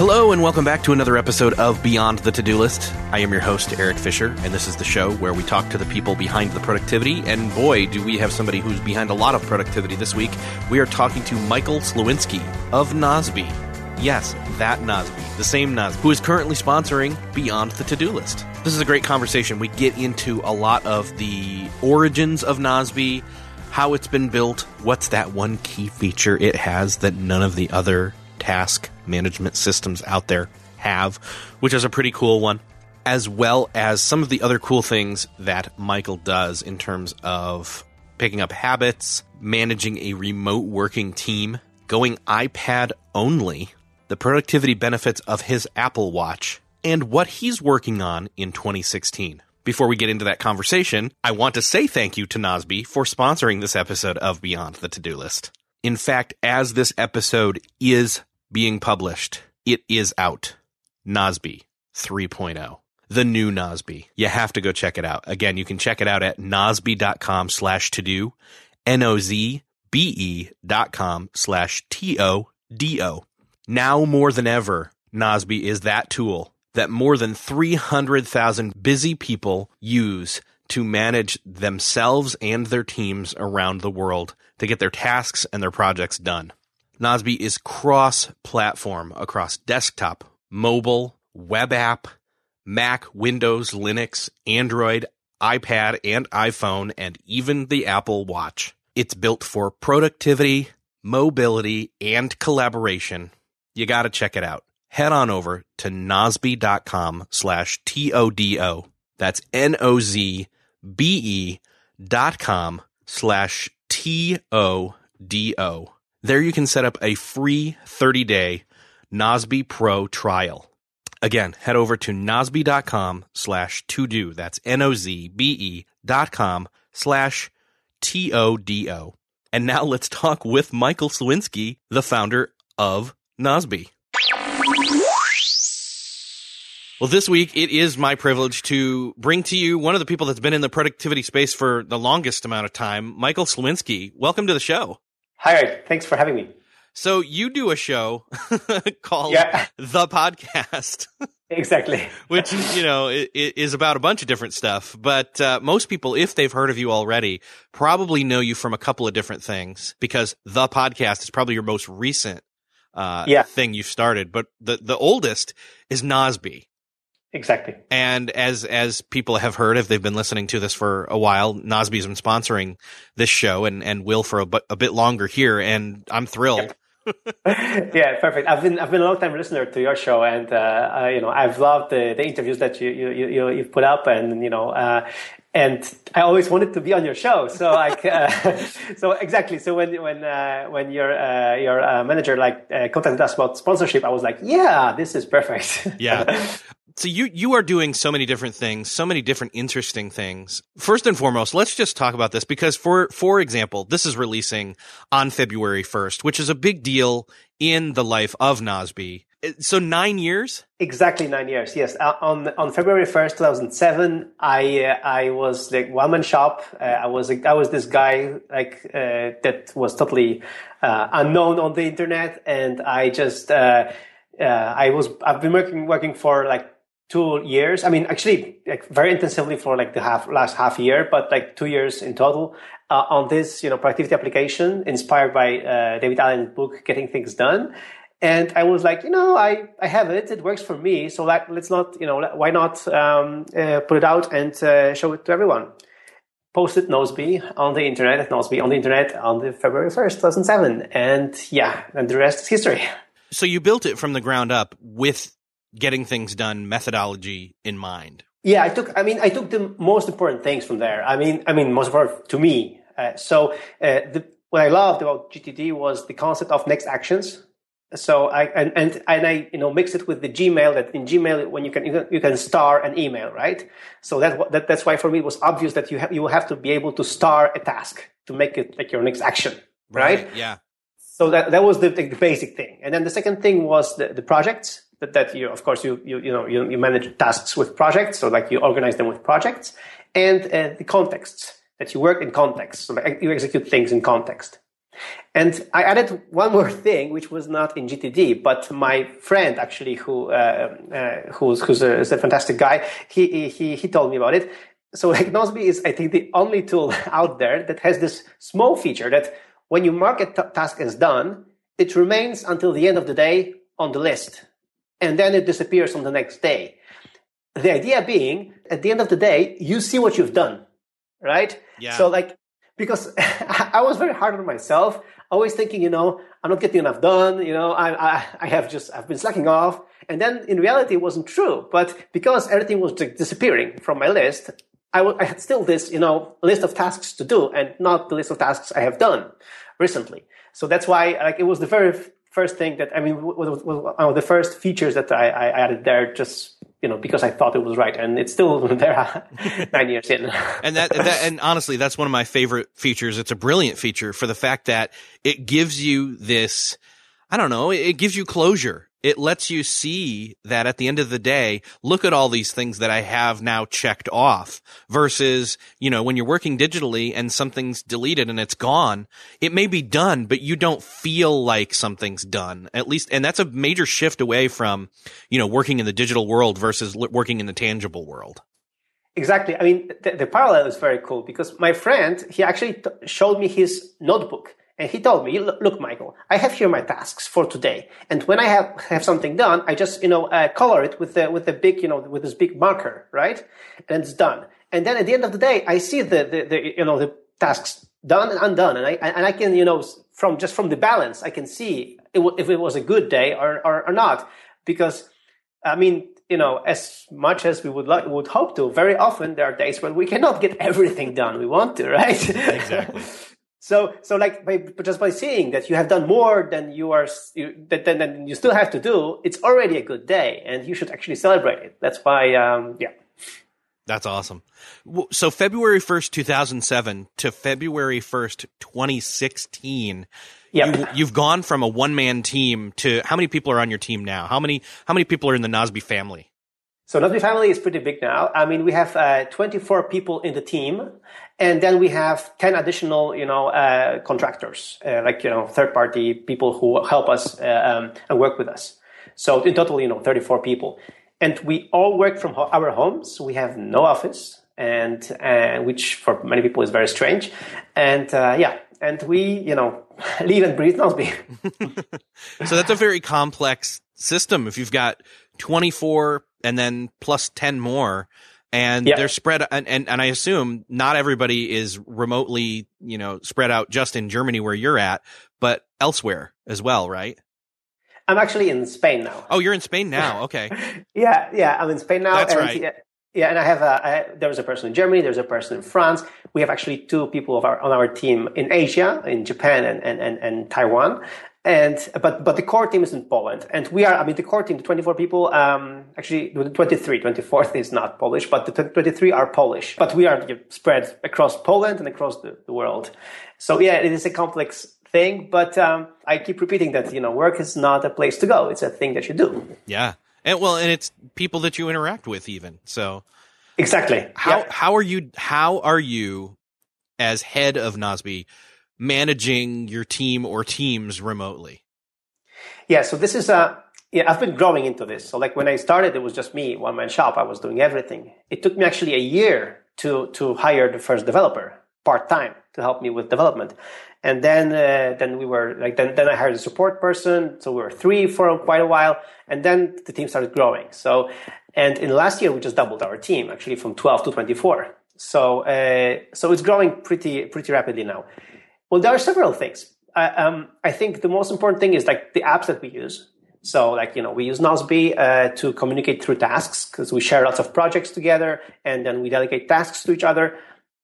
Hello, and welcome back to another episode of Beyond the To Do List. I am your host, Eric Fisher, and this is the show where we talk to the people behind the productivity. And boy, do we have somebody who's behind a lot of productivity this week. We are talking to Michael Sliwinski of Nozbe. Yes, that Nozbe, the same Nozbe, who is currently sponsoring Beyond the To Do List. This is a great conversation. We get into a lot of the origins of Nozbe, how it's been built, what's that one key feature it has that none of the other task management systems out there have, which is a pretty cool one, as well as some of the other cool things that Michael does in terms of picking up habits, managing a remote working team, going iPad only, the productivity benefits of his Apple Watch, and what he's working on in 2016. Before we get into that conversation, I want to say thank you to Nozbe for sponsoring this episode of Beyond the To Do List. In fact, as this episode is being published, it is out. Nozbe 3.0. The new Nozbe. You have to go check it out. Again, you can check it out at nozbe.com slash to do, N-O-Z-B-E dot com slash T-O-D-O. Now more than ever, Nozbe is that tool that more than 300,000 busy people use to manage themselves and their teams around the world to get their tasks and their projects done. Nozbe is cross platform across desktop, mobile, web app, Mac, Windows, Linux, Android, iPad, and iPhone, and even the Apple Watch. It's built for productivity, mobility, and collaboration. You got to check it out. Head on over to nozbe.com slash T-O-D-O. That's N-O-Z-B-E dot com slash T-O-D-O. There you can set up a free 30 day Nozbe Pro trial. Again, head over to nozbe.com slash to do. That's N O Z B E dot com slash T O D O. And now let's talk with Michael Sliwinski, the founder of Nozbe. Well, this week it is my privilege to bring to you one of the people that's been in the productivity space for the longest amount of time, Michael Sliwinski. Welcome to the show. Hi, thanks for having me. So you do a show called Yeah. The Podcast, Exactly. which you know is about a bunch of different stuff. But uh, most people, if they've heard of you already, probably know you from a couple of different things because The Podcast is probably your most recent uh, Yeah. thing you've started. But the the oldest is Nozbe. Exactly. And as as people have heard, if they've been listening to this for a while, Nozbe's been sponsoring this show and and will for a, bu- a bit longer here. And I'm thrilled. yeah, perfect. I've been I've been a long time listener to your show, and uh, uh, you know I've loved the, the interviews that you you you you you've put up, and you know. Uh, and I always wanted to be on your show, so like, uh, so exactly. So when when uh, when your uh, your uh, manager like uh, contacted us about sponsorship, I was like, yeah, this is perfect. Yeah. So you you are doing so many different things, so many different interesting things. First and foremost, let's just talk about this because for for example, this is releasing on February 1st, which is a big deal in the life of Nozbe. So 9 years? Exactly nine years. Yes, uh, on on February first, two thousand seven, I uh, I was like one man shop. Uh, I was I was this guy like uh, that was totally uh, unknown on the internet, and I just uh, I was I've been working working for like two years. I mean, actually, like very intensively for like the half last half year, but like two years in total on this you know productivity application inspired by David Allen's book, Getting Things Done. And I was like, you know, I, I have it. It works for me. So like, let's not, you know, why not um, uh, put it out and uh, show it to everyone? Posted Nozbe on the internet, at Nozbe on the internet on the February 1st, 2007. And yeah, and the rest is history. So you built it from the ground up with getting things done methodology in mind. Yeah, I took. I mean, I took the most important things from there. I mean, I mean, most important to me. Uh, so uh, the, what I loved about GTD was the concept of next actions. So I and, and and I you know mix it with the Gmail that in Gmail when you can you can, you can star an email right. So that, that that's why for me it was obvious that you have you will have to be able to star a task to make it like your next action right. right yeah. So that that was the, the, basic thing, and then the second thing was the, the projects that, that you of course you you you know you, you manage tasks with projects, so like you organize them with projects, and uh, the contexts that you work in context, so like you execute things in context. And I added one more thing, which was not in GTD, but my friend actually, who uh, uh, who's who's a, is a, fantastic guy, he he he told me about it. So like is, I think, the only tool out there that has this small feature that when you mark a t- task as done, it remains until the end of the day on the list, and then it disappears on the next day. The idea being, at the end of the day, you see what you've done, right? Yeah. So like because I was very hard on myself, always thinking, you know, I'm not getting enough done, you know, I, I, I have just, I've been slacking off. And then in reality, it wasn't true. But because everything was disappearing from my list, I, had still this, you know, list of tasks to do and not the list of tasks I have done recently. So that's why, like, it was the very first thing that, I mean, was, was one of the first features that I, I added there just you know, because I thought it was right, and it's still there nine years in. and that, that, and honestly, that's one of my favorite features. It's a brilliant feature for the fact that it gives you this. I don't know. It gives you closure it lets you see that at the end of the day, look at all these things that I have now checked off versus, you know, when you're working digitally and something's deleted and it's gone, it may be done, but you don't feel like something's done. At least, and that's a major shift away from, you know, working in the digital world versus working in the tangible world. Exactly. I mean, the, the parallel is very cool because my friend, he actually t- showed me his notebook and he told me, look, Michael, I have here my tasks for today. And when I have, have something done, I just, you know, uh, color it with the, with the big, you know, with this big marker, right? And it's done. And then at the end of the day, I see the, the, the you know, the tasks done and undone. And I, and I can, you know, from just from the balance, I can see if it was a good day or, or, or not. Because, I mean, you know, as much as we would like, would hope to, very often there are days when we cannot get everything done we want to, right? Exactly. So, so like by, just by seeing that you have done more than you are, you, that, than, you still have to do, it's already a good day, and you should actually celebrate it. That's why, um, yeah. That's awesome. So February first, two thousand seven, to February first, twenty sixteen. Yep. You, have gone from a one man team to how many people are on your team now? How many how many people are in the Nozbe family? So Nozbe family is pretty big now. I mean, we have uh, 24 people in the team, and then we have 10 additional, you know, uh, contractors, uh, like you know, third party people who help us uh, um, and work with us. So in total, you know, 34 people, and we all work from ho- our homes. We have no office, and uh, which for many people is very strange. And uh, yeah, and we, you know, live and breathe Nozbe. so that's a very complex system. If you've got 24 and then plus 10 more and they're spread and, and, and I assume not everybody is remotely, you know, spread out just in Germany where you're at, but elsewhere as well, right? I'm actually in Spain now. Oh, you're in Spain now. Okay. yeah, yeah, I'm in Spain now. That's and, right. Yeah, yeah, and I have a, I, there's a person in Germany, there's a person in France. We have actually two people of our, on our team in Asia, in Japan and, and, and, and Taiwan and but but the core team is in Poland, and we are. I mean, the core team, the 24 people, um, actually, the 23, 24th is not Polish, but the 23 are Polish. But we are spread across Poland and across the, the world. So yeah, it is a complex thing, but um, I keep repeating that you know, work is not a place to go; it's a thing that you do. Yeah, and well, and it's people that you interact with, even so. Exactly. How yeah. how are you? How are you, as head of Nozbe? Managing your team or teams remotely? Yeah, so this is a yeah, I've been growing into this. So like when I started, it was just me, one man shop. I was doing everything. It took me actually a year to to hire the first developer part time to help me with development, and then uh, then we were like then then I hired a support person. So we were three for quite a while, and then the team started growing. So and in the last year we just doubled our team actually from twelve to twenty four. So uh, so it's growing pretty pretty rapidly now. Well, there are several things. I, um, I think the most important thing is like the apps that we use. So, like, you know, we use Nozbe uh, to communicate through tasks because we share lots of projects together and then we delegate tasks to each other.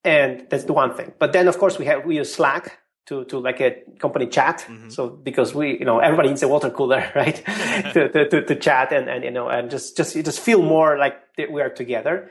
And that's the one thing. But then, of course, we have, we use Slack to, to like a company chat. Mm-hmm. So because we, you know, everybody needs a water cooler, right? to, to, to, to, chat and, and, you know, and just, just, just feel more like we are together.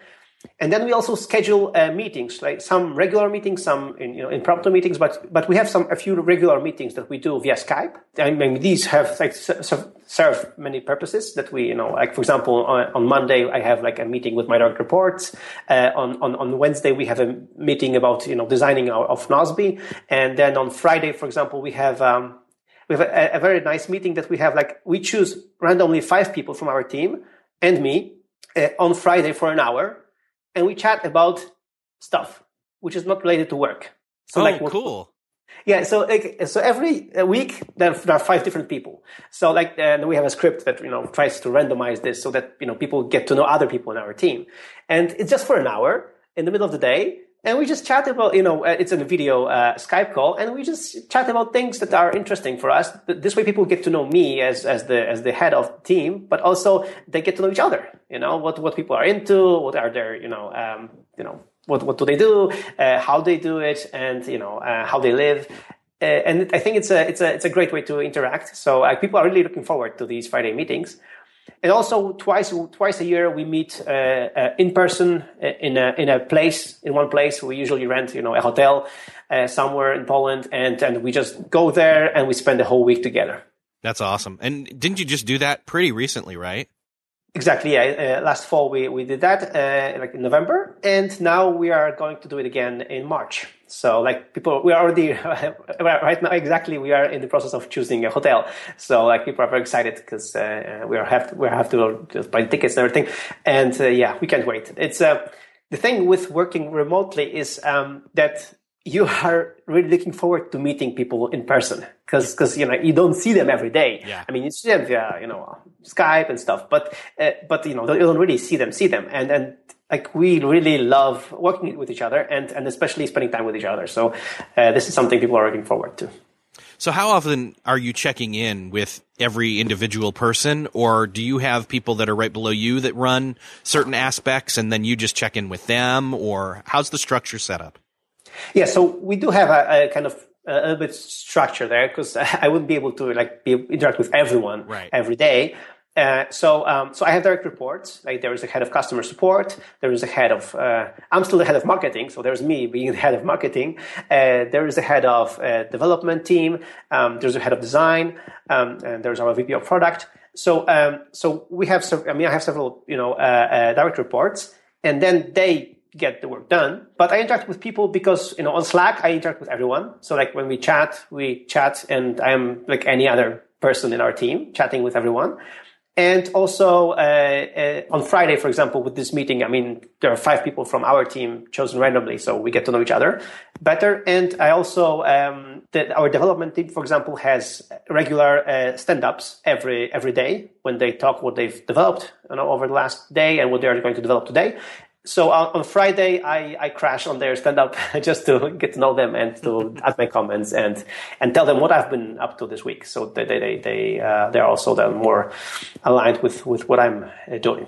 And then we also schedule uh, meetings, like some regular meetings, some in, you know impromptu meetings, but but we have some a few regular meetings that we do via Skype. I mean, these have like serve many purposes that we you know like for example on, on Monday I have like a meeting with my direct reports. Uh, on, on on Wednesday we have a meeting about you know designing our, of Nozbe, and then on Friday, for example, we have. Um, we have a, a very nice meeting that we have like we choose randomly five people from our team and me uh, on Friday for an hour and we chat about stuff which is not related to work. So oh, like cool. Yeah, so like, so every week there, there, are five different people. So like and we have a script that you know tries to randomize this so that you know people get to know other people in our team, and it's just for an hour in the middle of the day, and we just chat about you know uh, it's a video uh, Skype call, and we just chat about things that are interesting for us. This way, people get to know me as as the as the head of the team, but also they get to know each other. You know what what people are into, what are their you know um, you know what what do they do, uh, how they do it, and you know uh, how they live. Uh, and I think it's a it's a it's a great way to interact. So uh, people are really looking forward to these Friday meetings. And also twice twice a year we meet uh, uh, in person uh, in a in a place in one place. We usually rent you know a hotel uh, somewhere in Poland, and and we just go there and we spend the whole week together. That's awesome. And didn't you just do that pretty recently, right? Exactly. Yeah. Uh, last fall we, we did that, uh, like in November, and now we are going to do it again in March. So like people, we are already right now exactly we are in the process of choosing a hotel. So like people are very excited because uh, we are have to, we have to just buy tickets and everything, and uh, yeah, we can't wait. It's uh, the thing with working remotely is um, that you are really looking forward to meeting people in person because because you know you don't see them every day. Yeah. I mean you see them via you know Skype and stuff, but uh, but you know you don't really see them see them and and like we really love working with each other and and especially spending time with each other. So uh, this is something people are looking forward to. So how often are you checking in with every individual person or do you have people that are right below you that run certain aspects and then you just check in with them or how's the structure set up? Yeah, so we do have a, a kind of a little bit structure there because I wouldn't be able to like be, interact with everyone right. every day. Uh, so, um, so I have direct reports. Like there is a head of customer support. There is a head of. Uh, I'm still the head of marketing, so there's me being the head of marketing. Uh, there is a head of uh, development team. Um, there's a head of design, um, and there's our VP of product. So, um, so we have. I mean, I have several, you know, uh, uh, direct reports, and then they get the work done. But I interact with people because, you know, on Slack, I interact with everyone. So like when we chat, we chat and I am like any other person in our team chatting with everyone. And also uh, uh, on Friday, for example, with this meeting, I mean, there are five people from our team chosen randomly, so we get to know each other better. And I also, um, the, our development team, for example, has regular uh, stand-ups every every day when they talk what they've developed you know, over the last day and what they are going to develop today so on, on, Friday, I, I crash on their stand up just to get to know them and to add my comments and, and tell them what I've been up to this week. So they, they, they, they, uh, they're also then more aligned with, with what I'm uh, doing.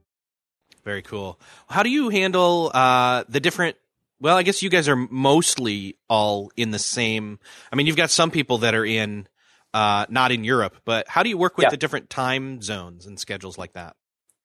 Very cool. How do you handle uh, the different? Well, I guess you guys are mostly all in the same. I mean, you've got some people that are in uh, not in Europe, but how do you work with Yeah. the different time zones and schedules like that?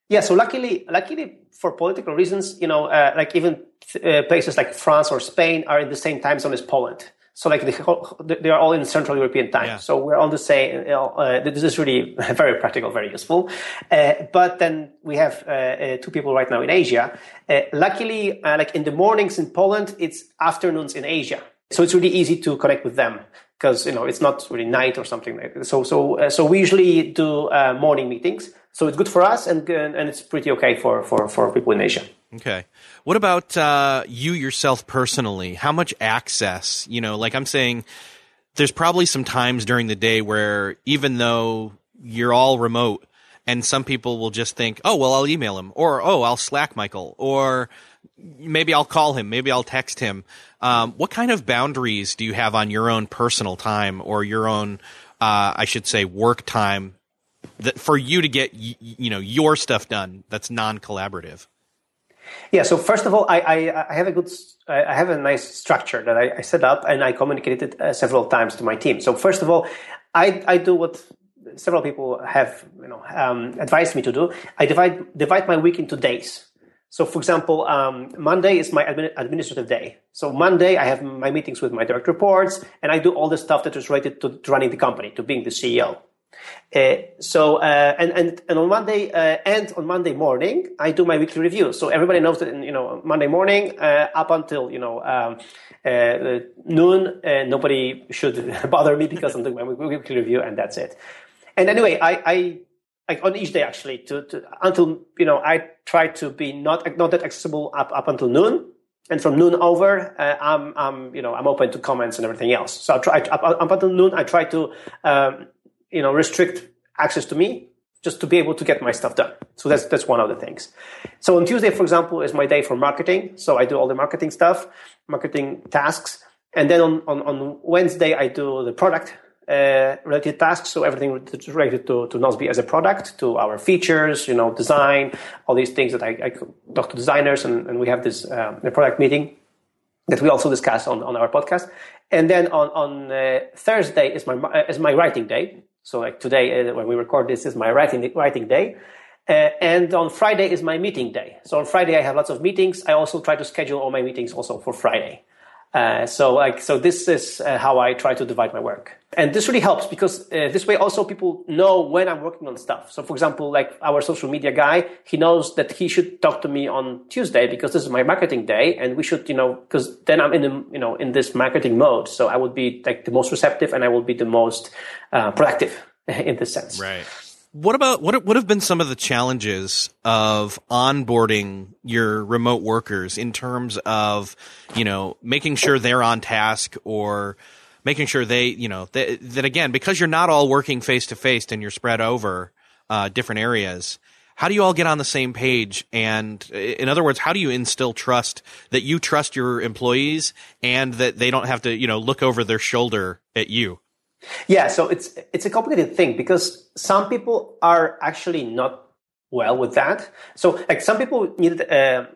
Yeah, so luckily, luckily for political reasons, you know, uh, like even uh, places like France or Spain are in the same time zone as Poland. So like the, they are all in Central European time. Yeah. So we're on the same. Uh, this is really very practical, very useful. Uh, but then we have uh, uh, two people right now in Asia. Uh, luckily, uh, like in the mornings in Poland, it's afternoons in Asia. So it's really easy to connect with them because you know it's not really night or something like that. So so uh, so we usually do uh, morning meetings. So it's good for us and and it's pretty okay for for for people in Asia. Okay. What about uh, you yourself personally? How much access? You know, like I'm saying, there's probably some times during the day where even though you're all remote, and some people will just think, oh, well, I'll email him, or oh, I'll Slack Michael, or maybe I'll call him, maybe I'll text him. Um, what kind of boundaries do you have on your own personal time or your own, uh, I should say, work time that for you to get you know your stuff done that's non-collaborative? Yeah. So first of all, I I, I have a good I have a nice structure that I, I set up and I communicated it uh, several times to my team. So first of all, I I do what several people have you know um, advised me to do. I divide divide my week into days. So, for example, um, Monday is my admin- administrative day. So Monday, I have my meetings with my direct reports, and I do all the stuff that is related to, to running the company, to being the CEO. Uh, so uh, and and and on Monday uh, and on Monday morning, I do my weekly review. So everybody knows that you know Monday morning uh, up until you know um, uh, noon, uh, nobody should bother me because I'm doing my weekly review, and that's it. And anyway, I. I like on each day actually to, to until you know I try to be not not that accessible up up until noon, and from noon over uh, I'm I'm you know I'm open to comments and everything else. So I try up, up until noon I try to um, you know restrict access to me just to be able to get my stuff done. So that's that's one of the things. So on Tuesday, for example, is my day for marketing. So I do all the marketing stuff, marketing tasks, and then on on, on Wednesday I do the product uh, related tasks. So everything related to, to Nozbe as a product, to our features, you know, design, all these things that I, I talk to designers and, and we have this uh, product meeting that we also discuss on, on our podcast. And then on, on uh, Thursday is my, is my writing day. So like today, uh, when we record this is my writing, writing day. Uh, and on Friday is my meeting day. So on Friday I have lots of meetings. I also try to schedule all my meetings also for Friday. Uh, so like so this is uh, how I try to divide my work. And this really helps because uh, this way also people know when I'm working on stuff. So for example, like our social media guy, he knows that he should talk to me on Tuesday because this is my marketing day and we should, you know, because then I'm in the, you know, in this marketing mode. So I would be like the most receptive and I will be the most uh, productive in this sense. Right. What about what what have been some of the challenges of onboarding your remote workers in terms of, you know, making sure they're on task or making sure they, you know, that, that again, because you're not all working face to face and you're spread over uh, different areas. How do you all get on the same page? And in other words, how do you instill trust that you trust your employees and that they don't have to, you know, look over their shoulder at you? Yeah, so it's it's a complicated thing because some people are actually not well with that. So like some people need. Uh,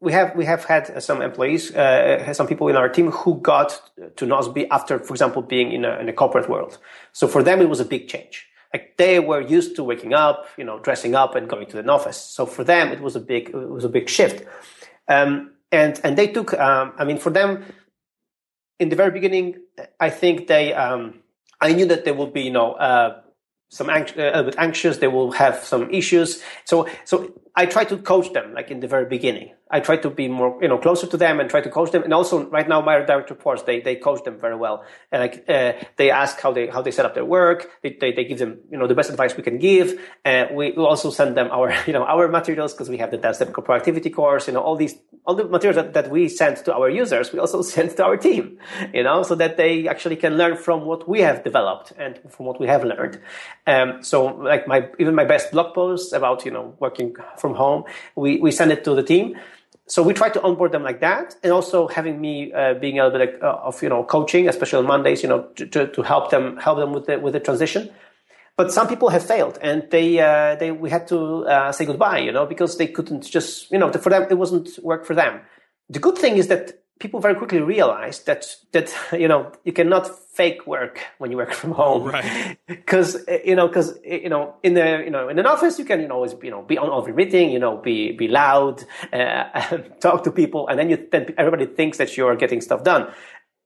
we have we have had some employees, uh, some people in our team who got to Nozbe after, for example, being in a, in a corporate world. So for them, it was a big change. Like they were used to waking up, you know, dressing up and going to an office. So for them, it was a big it was a big shift. Um, and and they took. Um, I mean, for them, in the very beginning, I think they. Um, I knew that there would be, you know, uh, some anx- uh, a bit anxious. They will have some issues. So, so I try to coach them, like in the very beginning. I try to be more, you know, closer to them and try to coach them. And also, right now, my direct reports they they coach them very well. And like uh, they ask how they how they set up their work. They, they, they give them you know the best advice we can give. Uh, we also send them our you know our materials because we have the Dance Typical Productivity course. You know all these all the materials that, that we send to our users, we also send to our team. You know so that they actually can learn from what we have developed and from what we have learned. Um, so like my even my best blog posts about you know working from home, we we send it to the team so we try to onboard them like that, and also having me uh, being a little bit uh, of you know coaching, especially on Mondays, you know, to, to, to, help them help them with the with the transition. But some people have failed, and they uh, they we had to uh, say goodbye, you know, because they couldn't just you know for them it wasn't work for them. The good thing is that people very quickly realized that that you know you cannot fake work when you work from home. Right. Because you know because you know in the you know in an office you can you know always you know be on every meeting you know be be loud uh, talk to people and then you then everybody thinks that you're getting stuff done.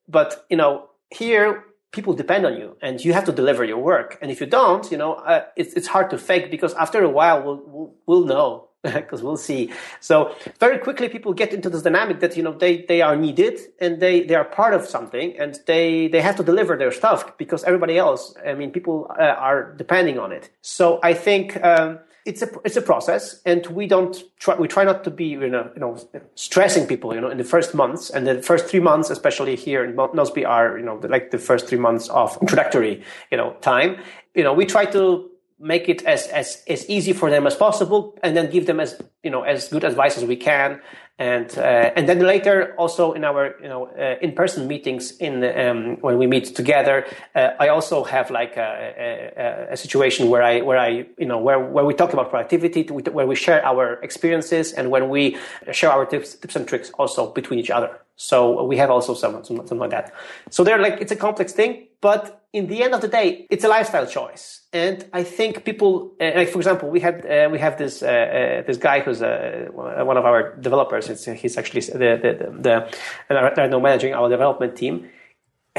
But you know here people depend on you and you have to deliver your work. And if you don't you know uh, it's, it's hard to fake because after a while we'll, we'll, we'll know because we'll see. So very quickly, people get into this dynamic that you know they they are needed and they they are part of something and they they have to deliver their stuff because everybody else. I mean, people uh, are depending on it. So I think. Um, it's a it's a process, and we don't try. We try not to be you know you know stressing people. You know, in the first months and the first three months, especially here in Nozbe, are you know like the first three months of introductory you know time. You know, we try to make it as, as, as easy for them as possible and then give them as you know as good advice as we can. And uh, and then later also in our you know uh, in-person meetings in um, when we meet together uh, I also have like a, a, a, situation where I where I you know where where we talk about productivity where we share our experiences and when we share our tips tips and tricks also between each other so we have also some, some something like that so they're like it's a complex thing but in the end of the day, it's a lifestyle choice. And I think people, uh, like for example, we had uh, we have this uh, uh this guy who's uh, one of our developers. It's, he's actually the the, the, the now managing our development team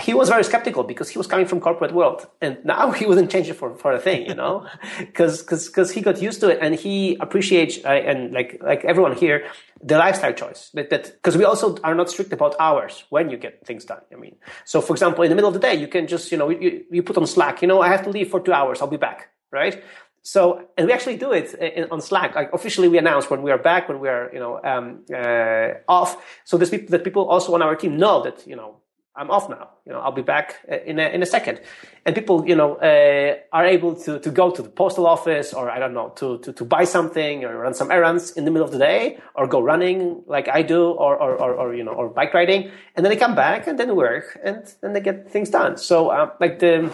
he was very skeptical because he was coming from corporate world and now he wouldn't change it for, for a thing you know because because he got used to it and he appreciates uh, and like like everyone here the lifestyle choice that that because we also are not strict about hours when you get things done i mean so for example in the middle of the day you can just you know you, you put on slack you know i have to leave for two hours i'll be back right so, and we actually do it in, on Slack. Like officially, we announce when we are back, when we are, you know, um, uh, off. So this people, that people also on our team know that, you know, I'm off now. You know, I'll be back uh, in a, in a second. And people, you know, uh, are able to, to go to the postal office or I don't know, to, to, to buy something or run some errands in the middle of the day or go running like I do or, or, or, or you know, or bike riding. And then they come back and then work and then they get things done. So, uh, like the,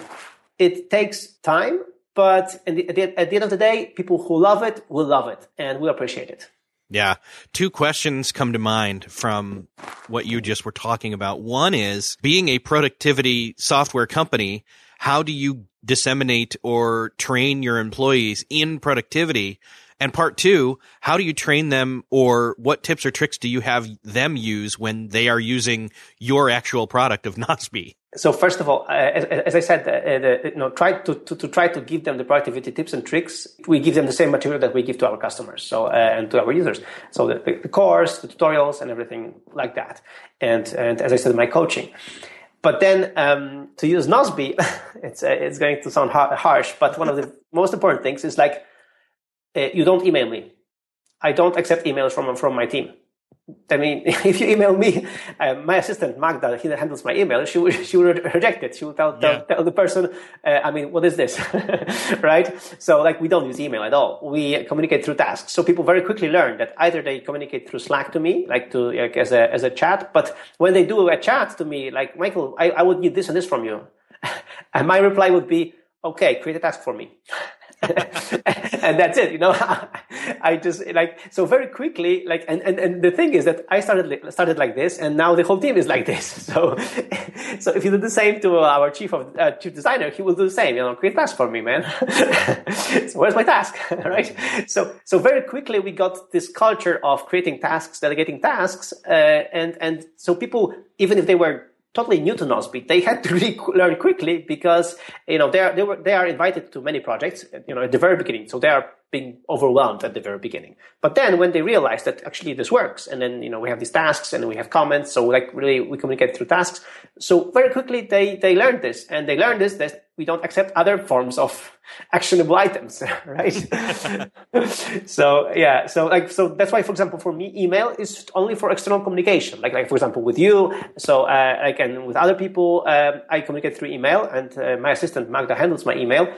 it takes time, but at the, at the end of the day, people who love it will love it and will appreciate it. Yeah. Two questions come to mind from what you just were talking about. One is being a productivity software company, how do you disseminate or train your employees in productivity? And part two, how do you train them or what tips or tricks do you have them use when they are using your actual product of Nozbe? so first of all, uh, as, as, I said, uh, the, you know, try to, to, to, try to give them the productivity tips and tricks. We give them the same material that we give to our customers, so uh, and to our users. So the, the, course, the tutorials, and everything like that. And and as I said, my coaching. But then um, to use Nozbe, it's uh, it's going to sound har- harsh, but one of the most important things is like uh, you don't email me. I don't accept emails from from my team I mean, if you email me, uh, my assistant Magda, he handles my email. She would she would reject it. She would tell, tell, yeah. tell the person, uh, I mean, what is this, right? So like we don't use email at all. We communicate through tasks. So people very quickly learn that either they communicate through Slack to me, like to like as a as a chat, but when they do a chat to me, like Michael, I, I would need this and this from you, and my reply would be, okay, create a task for me. and that's it. You know, I just like so very quickly. Like, and, and and the thing is that I started started like this, and now the whole team is like this. So, so if you do the same to our chief of uh, chief designer, he will do the same. You know, create task for me, man. so where's my task, right? So so very quickly we got this culture of creating tasks, delegating tasks, uh, and and so people even if they were totally new to Nozbe. They had to really learn quickly because you know they are they were they are invited to many projects you know at the very beginning, so they are being overwhelmed at the very beginning. But then when they realize that actually this works, and then you know we have these tasks and we have comments, so like really we communicate through tasks. So very quickly they they learn this, and they learn this that we don't accept other forms of actionable items, right? so yeah, so like so that's why, for example, for me, email is only for external communication. Like like for example with you, so uh, and with other people, um, I communicate through email, and uh, my assistant Magda handles my email.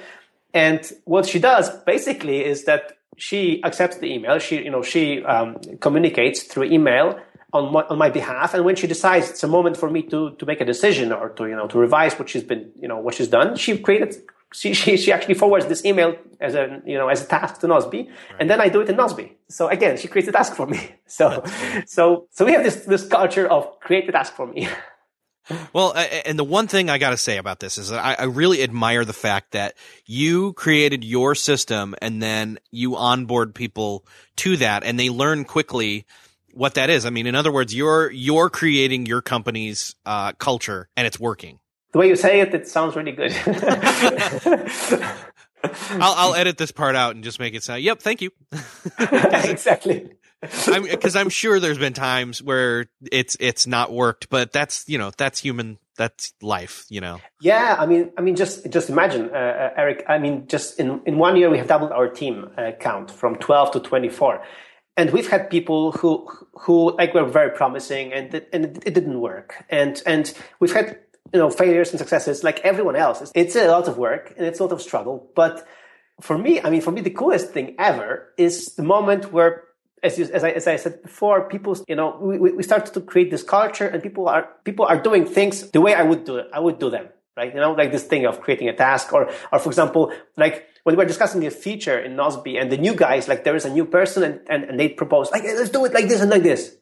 And what she does basically is that she accepts the email. She, you know, she um, communicates through email on my, on my behalf. And when she decides it's a moment for me to to make a decision or to you know to revise what she's been you know what she's done, she created. She, she, she actually forwards this email as a you know as a task to Nozbe, right. and then I do it in Nozbe. So again, she creates a task for me. So so so we have this this culture of create a task for me. Well, and the one thing I got to say about this is I, I, really admire the fact that you created your system and then you onboard people to that and they learn quickly what that is. I mean, in other words, you're, you're creating your company's, uh, culture and it's working. The way you say it, it sounds really good. I'll, I'll edit this part out and just make it sound, yep, thank you. exactly because I'm, I'm, sure there's been times where it's it's not worked, but that's you know that's human, that's life, you know. Yeah, I mean, I mean, just just imagine, uh, uh, Eric. I mean, just in in one year we have doubled our team uh, count from 12 to 24, and we've had people who who like were very promising, and and it didn't work, and and we've had you know failures and successes like everyone else. It's it's a lot of work and it's a lot of struggle, but for me, I mean, for me, the coolest thing ever is the moment where as, you, as, I, as I said before, people, you know, we, we started to create this culture and people are, people are doing things the way I would do it. I would do them, right? You know, like this thing of creating a task or, or for example, like when we're discussing a feature in Nozbe and the new guys, like there is a new person and, and, and they propose, like, let's do it like this and like this.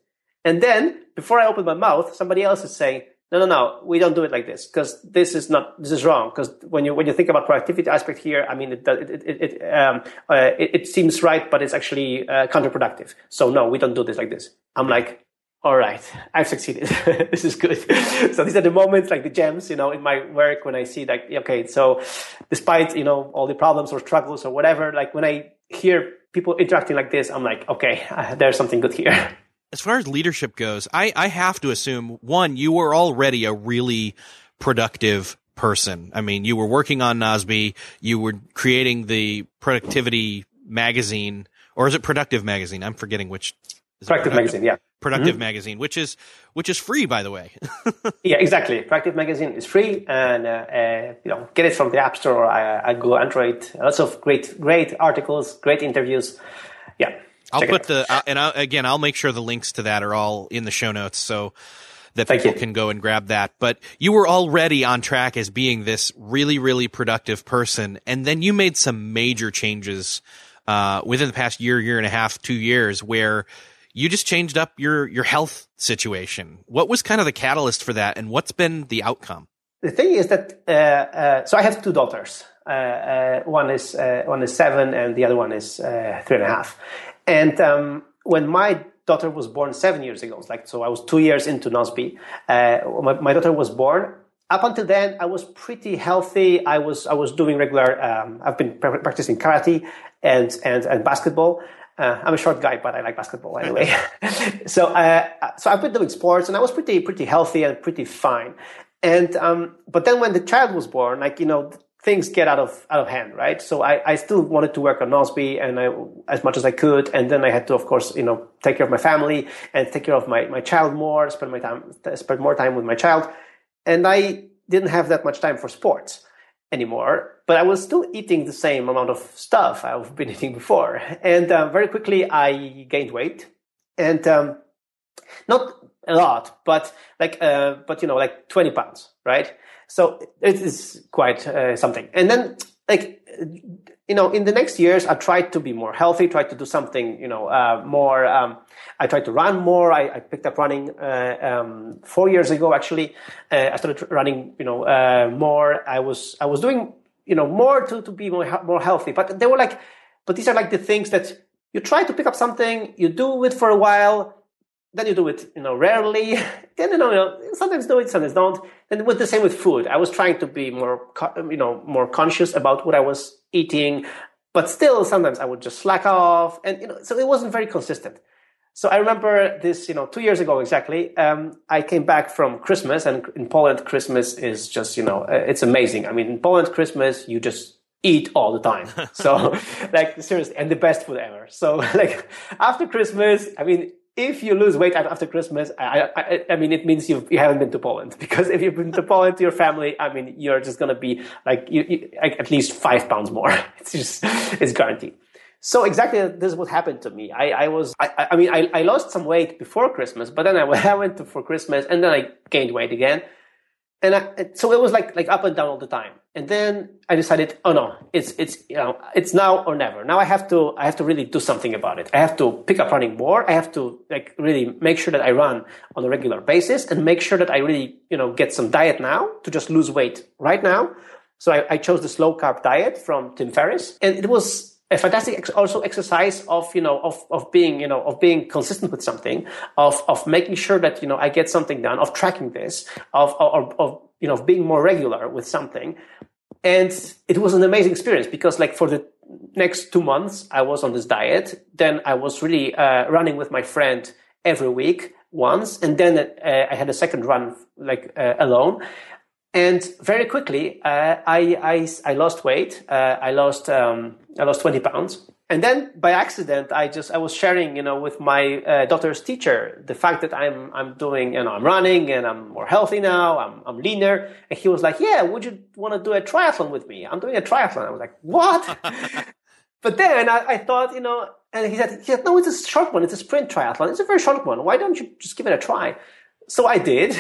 And then before I open my mouth, somebody else is saying, no, no, no, we don't do it like this because this is not, this is wrong. Because when you, when you think about productivity aspect here, I mean, it, it, it, it, um, uh, it, it, seems right, but it's actually uh, counterproductive. So no, we don't do this like this. I'm like, all right, I've succeeded. this is good. so these are the moments, like the gems, you know, in my work when I see like, okay, so despite, you know, all the problems or struggles or whatever, like when I hear people interacting like this, I'm like, okay, uh, there's something good here as far as leadership goes, I, I have to assume one, you were already a really productive person. I mean, you were working on Nozbe, you were creating the productivity magazine, or is it productive magazine? I'm forgetting which. Productive, productive magazine, yeah. Productive mm-hmm. magazine, which is which is free, by the way. yeah, exactly. Productive magazine is free, and uh, uh, you know, get it from the App Store or uh, Google Android. Lots of great, great articles, great interviews. Yeah. I'll put the uh, and I'll, again I'll make sure the links to that are all in the show notes so that Thank people you. can go and grab that. But you were already on track as being this really really productive person, and then you made some major changes uh, within the past year, year and a half, two years, where you just changed up your your health situation. What was kind of the catalyst for that, and what's been the outcome? The thing is that uh, uh so I have two daughters. Uh, uh, one is one is seven, and the other one is three and a half and um, when my daughter was born seven years ago, like so, I was two years into Nozbe. Uh, my, my, daughter was born. Up until then, I was pretty healthy. I was I was doing regular. Um, I've been practicing karate and and and basketball. Uh, I'm a short guy, but I like basketball anyway. so, uh, so I've been doing sports, and I was pretty, pretty healthy and pretty fine. And um, but then when the child was born, like you know, things get out of out of hand, right? So I, I still wanted to work on Nozbe and I, as much as I could, and then I had to, of course, you know, take care of my family and take care of my, my child more, spend my time, spend more time with my child, and I didn't have that much time for sports anymore. But I was still eating the same amount of stuff I've been eating before, and uh, very quickly I gained weight, and um, not a lot, but like, uh, but you know, like twenty pounds, right? So it is quite uh, something. And then, like, you know, in the next years, I tried to be more healthy, tried to do something, you know, uh, more. Um, I tried to run more. I, I picked up running uh, um, four years ago. Actually, uh, I started running, you know, uh, more. I was I was doing, you know, more to to be more more healthy. But they were like, but these are like the things that you try to pick up something, you do it for a while, then you do it, you know, rarely. then you know, you know, sometimes do it, sometimes don't. And with the same with food, I was trying to be more, you know, more conscious about what I was eating, but still, sometimes I would just slack off, and you know, so it wasn't very consistent. So I remember this, you know, two years ago exactly. Um, I came back from Christmas, and in Poland, Christmas is just, you know, uh, it's amazing. I mean, in Poland, Christmas, you just eat all the time. So, like, seriously, and the best food ever. So, like, after Christmas, I mean, if you lose weight after Christmas, I, I, I mean, it means you've, you haven't been to Poland. Because if you've been to Poland to your family, I mean, you're just going to be like, you, you, like at least five pounds more. It's just, it's guaranteed. So exactly this is what happened to me. I, I was, I, I mean, I, I lost some weight before Christmas, but then I, I went to, for Christmas and then I gained weight again and I, so it was like like up and down all the time and then i decided oh no it's it's you know it's now or never. Now i have to i have to really do something about it. I have to pick up running more. I have to like really make sure that i run on a regular basis and make sure that i really you know get some diet now to just lose weight right now. So i, I chose the slow carb diet from tim ferriss. And it was a fantastic ex- also exercise of you know of, of being you know of being consistent with something of of making sure that you know I get something done of tracking this of of, of you know of being more regular with something and it was an amazing experience because like for the next two months I was on this diet. Then I was really uh, running with my friend every week once. And then uh, I had a second run like uh, alone and very quickly, uh, I, I, I lost weight. Uh, I lost um, I lost twenty pounds, and then by accident, I just I was sharing, you know, with my uh, daughter's teacher the fact that I'm I'm doing, you know, I'm running and I'm more healthy now. I'm I'm leaner, and he was like, "Yeah, would you want to do a triathlon with me? I'm doing a triathlon." I was like, "What?" but then I, I thought, you know, and he said, he said, "No, it's a short one. It's a sprint triathlon. It's a very short one. Why don't you just give it a try?" So I did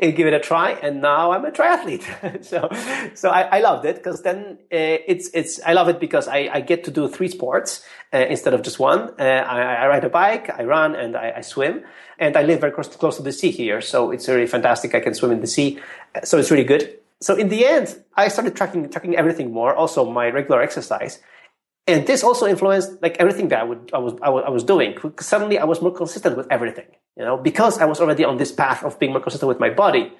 and give it a try, and now I'm a triathlete. so, so I, I loved it because then uh, it's it's I love it because I, I get to do three sports uh, instead of just one. Uh, I, I, ride a bike, I run, and I, I, swim. And I live very close to, close to the sea here, so it's really fantastic. I can swim in the sea, so it's really good. So in the end, I started tracking tracking everything more, also my regular exercise, and this also influenced like everything that I would I was I was, I was doing. Suddenly, I was more consistent with everything, you know, because I was already on this path of being more consistent with my body.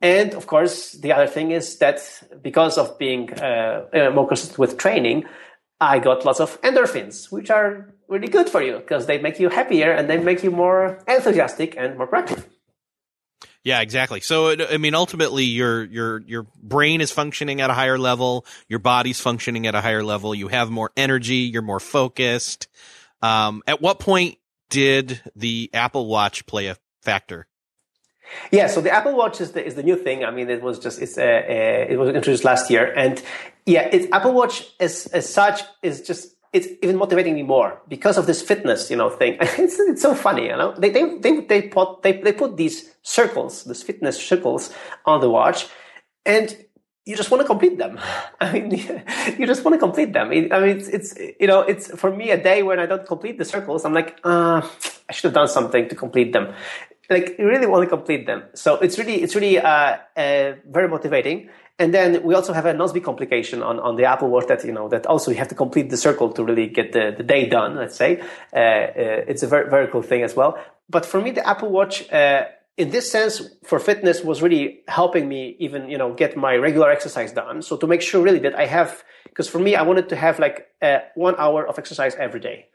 And of course, the other thing is that because of being uh, uh more consistent with training, I got lots of endorphins, which are really good for you because they make you happier and they make you more enthusiastic and more productive. Yeah, exactly. So, I mean, ultimately, your your your brain is functioning at a higher level. Your body's functioning at a higher level. You have more energy. You're more focused. Um, at what point did the Apple Watch play a factor? Yeah, so the Apple Watch is the is the new thing. I mean, it was just it's uh, uh, it was introduced last year, and yeah, it's Apple Watch as as such is just it's even motivating me more because of this fitness, you know, thing. It's, it's so funny, you know. They, they, they, they put, they, they put these circles, these fitness circles on the watch and you just want to complete them. I mean, you just want to complete them. I mean, it's, it's, you know, it's for me a day when I don't complete the circles, I'm like, uh, I should have done something to complete them. Like, you really want to complete them. So it's really, it's really, uh, uh very motivating. And then we also have a Nozbe complication on, on the Apple Watch that, you know, that also you have to complete the circle to really get the, the day done, let's say. Uh, uh, it's a very, very cool thing as well. But for me, the Apple Watch, uh, in this sense, for fitness was really helping me even, you know, get my regular exercise done. So to make sure really that I have, because for me, I wanted to have like uh, one hour of exercise every day.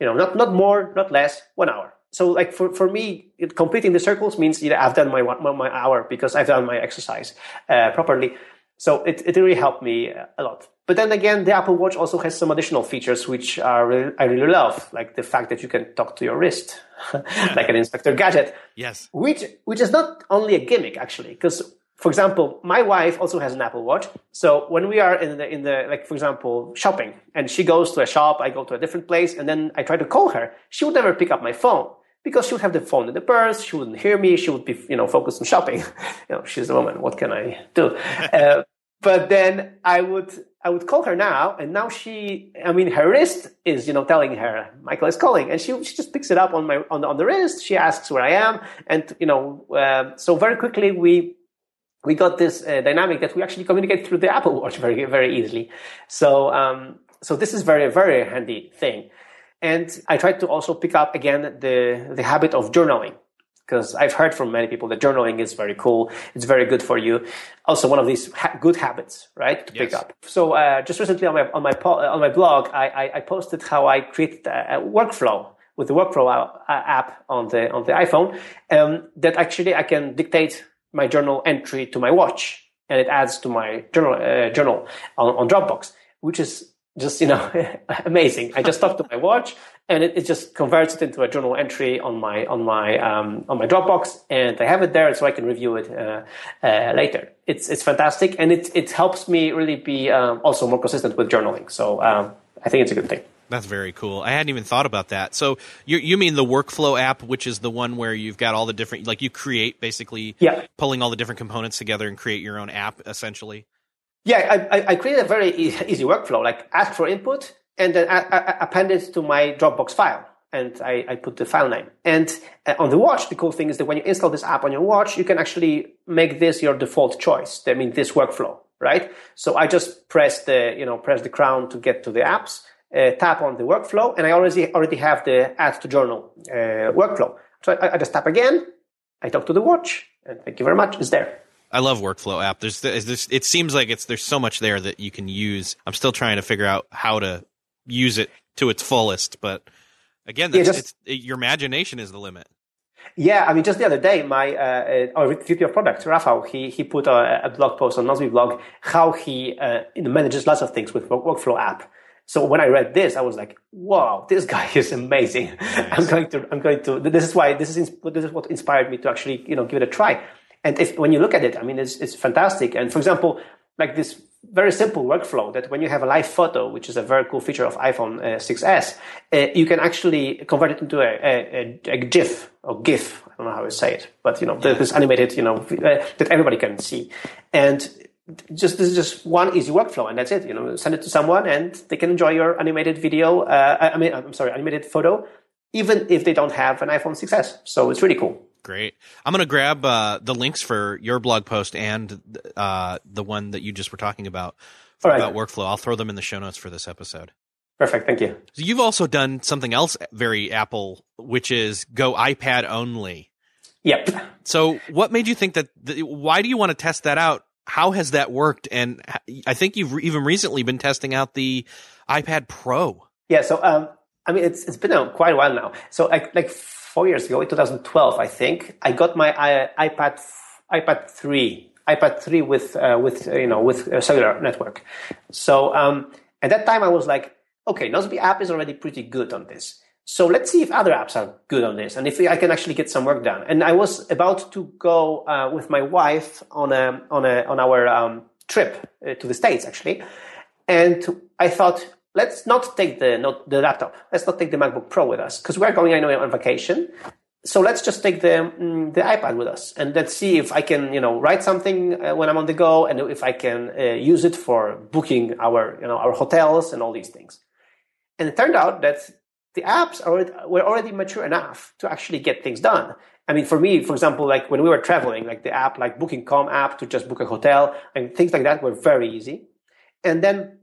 You know, not, not more, not less, one hour so like for, for me it, completing the circles means you know, i've done my my hour because i've done my exercise uh, properly So it, it really helped me a lot. But then again, the Apple Watch also has some additional features which are I really love, like the fact that you can talk to your wrist, like an Inspector Gadget. Yes. Which which is not only a gimmick actually, because for example, my wife also has an Apple Watch. So when we are in the in the like for example shopping, and she goes to a shop, I go to a different place, and then I try to call her, she would never pick up my phone because she would have the phone in the purse. She wouldn't hear me. She would be, you know, focused on shopping. you know, she's a woman. What can I do? uh, but then I would, I would call her now, and now she, I mean, her wrist is, you know, telling her Michael is calling, and she, she just picks it up on my on, on the wrist. She asks where I am, and you know, uh, so very quickly we we got this uh, dynamic that we actually communicate through the Apple Watch very very easily. So um, so this is very very handy thing. And I tried to also pick up again the, the habit of journaling because I've heard from many people that journaling is very cool. It's very good for you. Also, one of these ha- good habits, right, to yes. pick up. So, uh, just recently on my on my po- on my blog, I, I, I, posted how I created a, a workflow with the workflow app on the on the iPhone. Um, that actually I can dictate my journal entry to my watch, and it adds to my journal uh, journal on, on Dropbox, which is just you know amazing i just talk to my watch and it, it, just converts it into a journal entry on my on my um, on my dropbox and i have it there so i can review it uh, uh, later it's it's fantastic and it it helps me really be um, also more consistent with journaling so um, i think it's a good thing that's very cool. I hadn't even thought about that. So you you mean the workflow app, which is the one where you've got all the different, like you create basically, yeah. pulling all the different components together and create your own app essentially. Yeah, I, I created a very easy workflow, like ask for input and then append it to my Dropbox file. And I, I put the file name. And uh, on the watch, the cool thing is that when you install this app on your watch, you can actually make this your default choice. I mean, this workflow, right? So I just press the, you know, press the crown to get to the apps, uh, tap on the workflow, and I already, already have the add to journal uh, workflow. So I, I just tap again, I talk to the watch, and thank you very much, it's there. I love workflow app. There's, there's, it seems like it's there's so much there that you can use. I'm still trying to figure out how to use it to its fullest, but again, yeah, just, it, your imagination is the limit. Yeah, I mean, just the other day, my uh, our VP of product, Rafael, he he put a, a blog post on Nozbe blog how he uh, manages lots of things with workflow app. So when I read this, I was like, "Wow, this guy is amazing!" Nice. I'm going to, I'm going to. This is why this is this is what inspired me to actually, you know, give it a try. And if, when you look at it, I mean, it's, it's fantastic. And for example, like this very simple workflow that when you have a live photo, which is a very cool feature of iPhone uh, 6s, uh, you can actually convert it into a, a, a, GIF or GIF. I don't know how to say it, but you know, yeah. this animated, you know, uh, that everybody can see. And just this is just one easy workflow, and that's it. You know, send it to someone, and they can enjoy your animated video. Uh, I mean, I'm sorry, animated photo, even if they don't have an iPhone 6s. So it's really cool. Great. I'm going to grab uh, the links for your blog post and uh, the one that you just were talking about right. about workflow. I'll throw them in the show notes for this episode. Perfect. Thank you. So you've also done something else very Apple, which is go iPad only. Yep. So what made you think that? The, why do you want to test that out? How has that worked? And I think you've even recently been testing out the iPad Pro. Yeah. So um, I mean, it's it's been a, quite a while now. So like four years ago, in 2012, I think, I got my iPad iPad 3, iPad 3 with uh, with uh, you know with a cellular network. So um, at that time, I was like, okay, Nozbe app is already pretty good on this. So let's see if other apps are good on this and if I can actually get some work done. And I was about to go uh, with my wife on a on a on our um, trip uh, to the states actually, and I thought let's not take the not the laptop. Let's not take the MacBook Pro with us because we're going, know, on vacation. So let's just take the mm, the iPad with us and let's see if I can, you know, write something uh, when I'm on the go and if I can uh, use it for booking our, you know, our hotels and all these things. And it turned out that the apps are, were already mature enough to actually get things done. I mean, for me, for example, like when we were traveling, like the app, like Booking.com app to just book a hotel and things like that were very easy. And then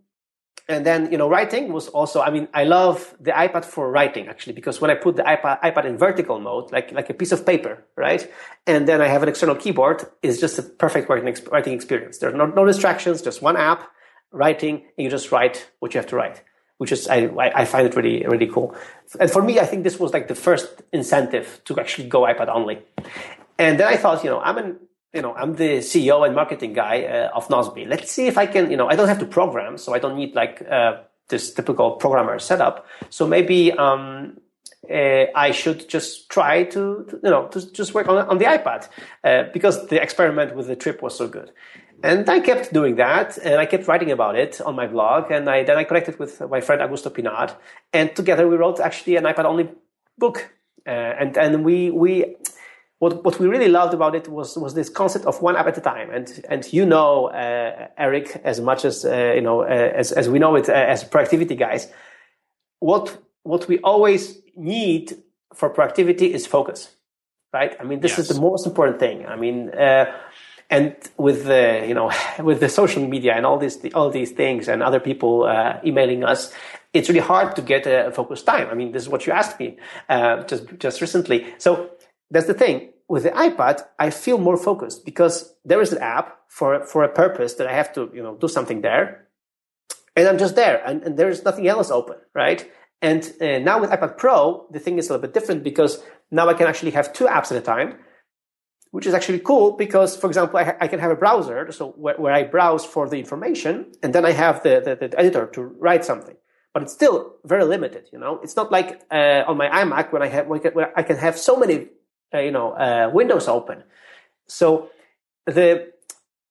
and then you know writing was also i mean i love the ipad for writing actually because when i put the ipad, iPad in vertical mode like like a piece of paper right? And then i have an external keyboard is just a perfect writing, writing experience. There's no, no distractions just one app writing and you just write what you have to write which is I, I find it really really cool. And for me i think this was like the first incentive to actually go ipad only. And then i thought you know i'm an you know, I'm the CEO and marketing guy uh, of Nozbe. Let's see if I can, you know, I don't have to program, so I don't need like uh, this typical programmer setup. So maybe um, uh, I should just try to, to, you know, to just work on, on the iPad uh, because the experiment with the trip was so good. And I kept doing that, and I kept writing about it on my blog. And I, then I connected with my friend Augusto Pinaud, and together we wrote actually an iPad-only book. Uh, and and we we what what we really loved about it was was this concept of one app at a time. And and you know, uh, Eric, as much as uh, you know, uh, as as we know it uh, as productivity guys, what what we always need for productivity is focus, right? I mean, this yes. is the most important thing. I mean and with the you know with the social media and all these all these things and other people uh, emailing us it's really hard to get a focused time i mean this is what you asked me uh, just just recently so that's the thing with the ipad i feel more focused because there is an app for for a purpose that i have to you know do something there and i'm just there and, and there's nothing else open right and uh, now with ipad pro the thing is a little bit different because now i can actually have two apps at a time which is actually cool because, for example, I, ha- I can have a browser, so where, where, I browse for the information, and then I have the, the, the, editor to write something. But it's still very limited, you know. It's not like uh, on my iMac when I have when I can have so many, you know, uh, windows open. So the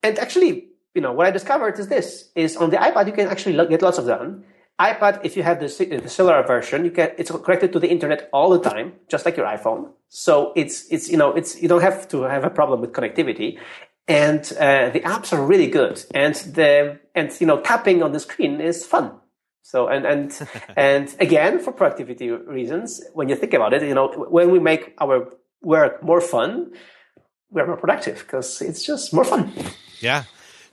and actually, you know, what I discovered is this: is on the iPad you can actually get lots of done iPad, if you have the, the cellular version, you get it's connected to the internet all the time, just like your iPhone. So it's it's you know it's you don't have to have a problem with connectivity, and uh, the apps are really good, and the and you know tapping on the screen is fun. So and and and again for productivity reasons, when you think about it, you know when we make our work more fun, we're more productive because it's just more fun. Yeah,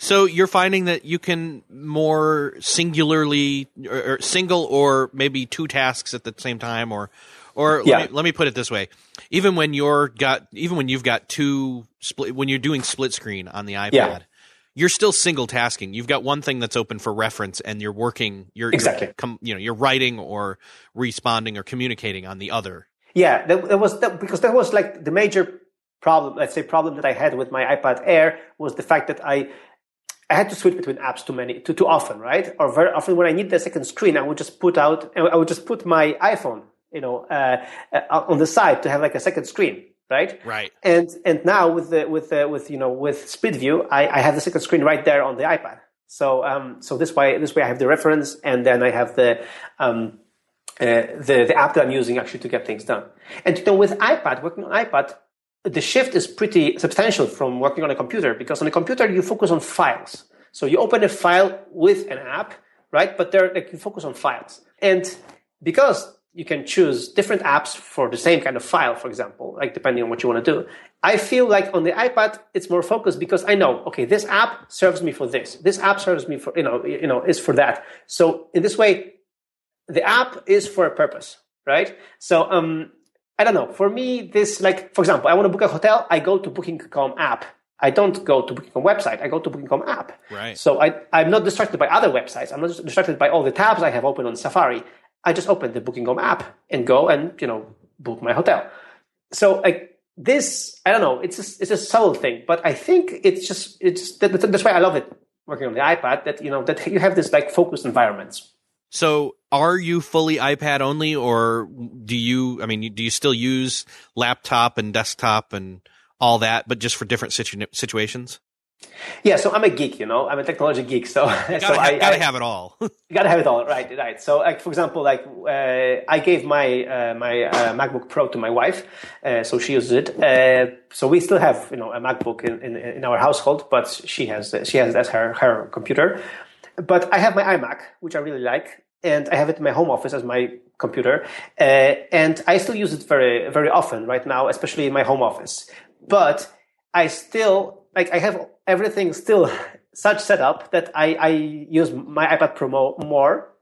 so you're finding that you can more singularly or, or single or maybe two tasks at the same time or or yeah. let, me, let, me, put it this way even when you're got even when you've got two split when you're doing split screen on the ipad yeah. you're still single tasking you've got one thing that's open for reference and you're working you're exactly you're, com, you know you're writing or responding or communicating on the other yeah that, that was that, because that was like the major problem let's say problem that i had with my ipad air was the fact that i I had to switch between apps too many, too, too often, right? Or very often when I need the second screen, I would just put out, I would just put my iPhone, you know, uh, uh, on the side to have like a second screen, right? Right. And and now with the with the with you know with Split View, I, I have the second screen right there on the iPad. So um so this way this way I have the reference and then I have the um uh, the the app that I'm using actually to get things done. And you know with iPad working on iPad, the shift is pretty substantial from working on a computer because on a computer you focus on files. So you open a file with an app, right? But there like, you focus on files. And because you can choose different apps for the same kind of file, for example, like depending on what you want to do. I feel like on the iPad it's more focused because I know, okay, this app serves me for this. This app serves me for you know, you know, is for that. So in this way, the app is for a purpose, right? So um I don't know. For me, this like, for example, I want to book a hotel. I go to Booking.com app. I don't go to Booking.com website. I go to Booking.com app. Right. So I, I'm not distracted by other websites. I'm not distracted by all the tabs I have open on Safari. I just open the Booking.com app and go and you know book my hotel. So like this, I don't know. It's a, it's a subtle thing, but I think it's just it's that, that's why I love it working on the iPad. That you know that you have this like focused environments. So are you fully iPad only or do you, I mean, do you still use laptop and desktop and all that, but just for different situ- situations? Yeah, so I'm a geek, you know, I'm a technology geek. So, gotta, so I gotta have it all. you gotta have it all, right? Right. So, like for example, like uh, I gave my uh, my uh, MacBook Pro to my wife, uh, so she uses it. Uh, so we still have you know a MacBook in, in, in our household, but she has she has as her her computer. But I have my iMac, which I really like, and I have it in my home office as my computer, uh, and I still use it very very often right now, especially in my home office. But I still like I have everything still such setup that I, I use my iPad Pro more,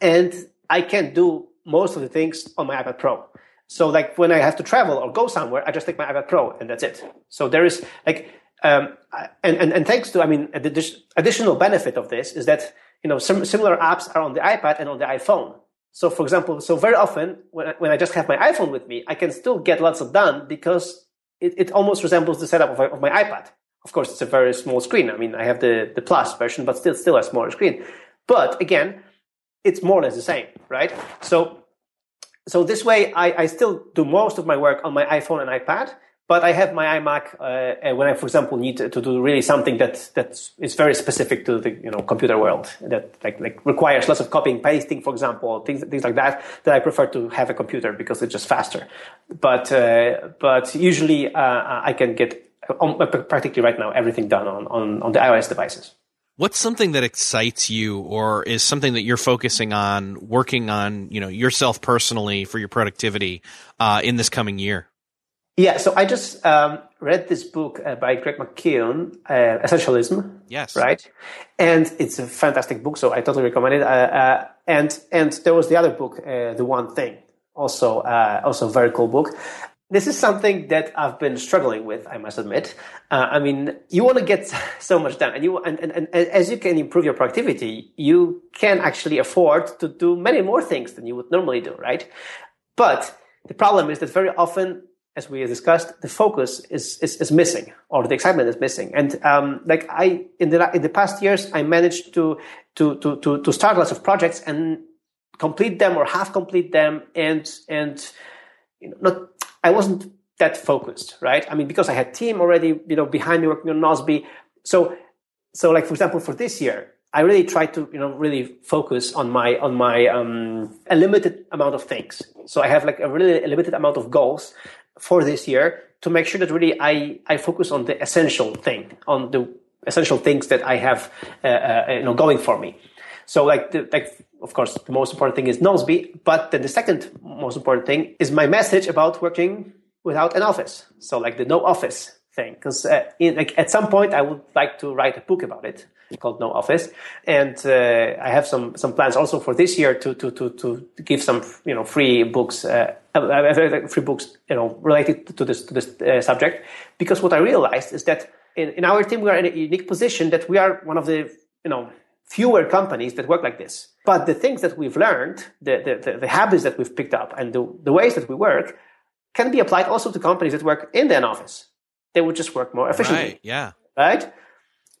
and I can do most of the things on my iPad Pro. So like when I have to travel or go somewhere, I just take my iPad Pro and that's it. So there is like um, and, and and thanks to I mean the additional benefit of this is that you know, some similar apps are on the iPad and on the iPhone. So, for example, so very often when I, when I just have my iPhone with me, I can still get lots of done because it, it almost resembles the setup of, of my iPad. of course, it's a very small screen. I mean, I have the, the plus version, but still, still a smaller screen. But again, it's more or less the same, right? So, so this way, I, I still do most of my work on my iPhone and iPad, but I have my iMac uh, when I, for example, need to, to, do really something that that is very specific to the you know computer world that like like requires lots of copying pasting, for example, things things like that. That I prefer to have a computer because it's just faster. But uh, but usually uh, I can get um, practically right now everything done on, on on the iOS devices. What's something that excites you or is something that you're focusing on working on, you know, yourself personally for your productivity uh, in this coming year? Yeah, so I just um, read this book uh, by Greg McKeown, uh, Essentialism. Yes. Right? And it's a fantastic book, so I totally recommend it. Uh, uh and and there was the other book, uh, The One Thing, also uh, also a very cool book. This is something that I've been struggling with, I must admit. I mean, you want to get so much done, and you and, and, and as you can improve your productivity, you can actually afford to do many more things than you would normally do, right? But the problem is that very often as we discussed, the focus is, is, is missing or the excitement is missing. And um, like I in the in the past years, I managed to to to to, to start lots of projects and complete them or half complete them, and and you know, not I wasn't that focused, right? I mean, because I had team already, you know, behind me working on Nozbe. So so like for example, for this year, I really try to, you know, really focus on my on my um, a limited amount of things. So I have like a really limited amount of goals for this year to make sure that really I, I focus on the essential thing, on the essential things that I have, uh, uh, you know, going for me. So like, the, like, of course, the most important thing is Nozbe, but then the second most important thing is my message about working without an office. So like the no office thing, because uh, like at some point I would like to write a book about it called No Office, and uh, I have some some plans also for this year to to to to give some you know free books. Uh, uh, uh free books, you know, related to this to this uh, subject, because what I realized is that in, in our team we are in a unique position that we are one of the you know fewer companies that work like this. But the things that we've learned, the, the, the, habits that we've picked up, and the, the ways that we work can be applied also to companies that work in an office. They would just work more efficiently. Right, yeah. Right?